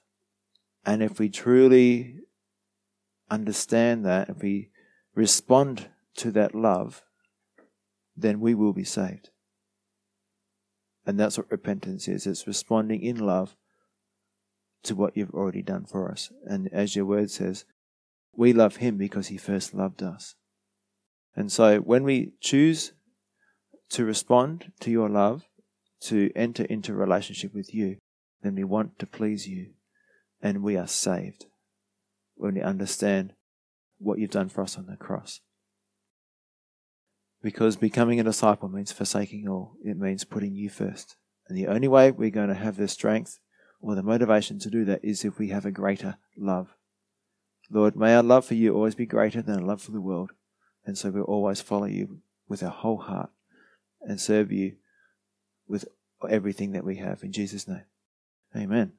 And if we truly understand that, if we respond to that love, then we will be saved. And that's what repentance is it's responding in love to what you've already done for us. And as your word says, we love him because he first loved us. And so when we choose to respond to your love, to enter into relationship with you, then we want to please you and we are saved when we understand what you've done for us on the cross. Because becoming a disciple means forsaking all, it means putting you first. And the only way we're going to have the strength or the motivation to do that is if we have a greater love. Lord, may our love for you always be greater than our love for the world. And so we'll always follow you with our whole heart and serve you with everything that we have. In Jesus' name, amen.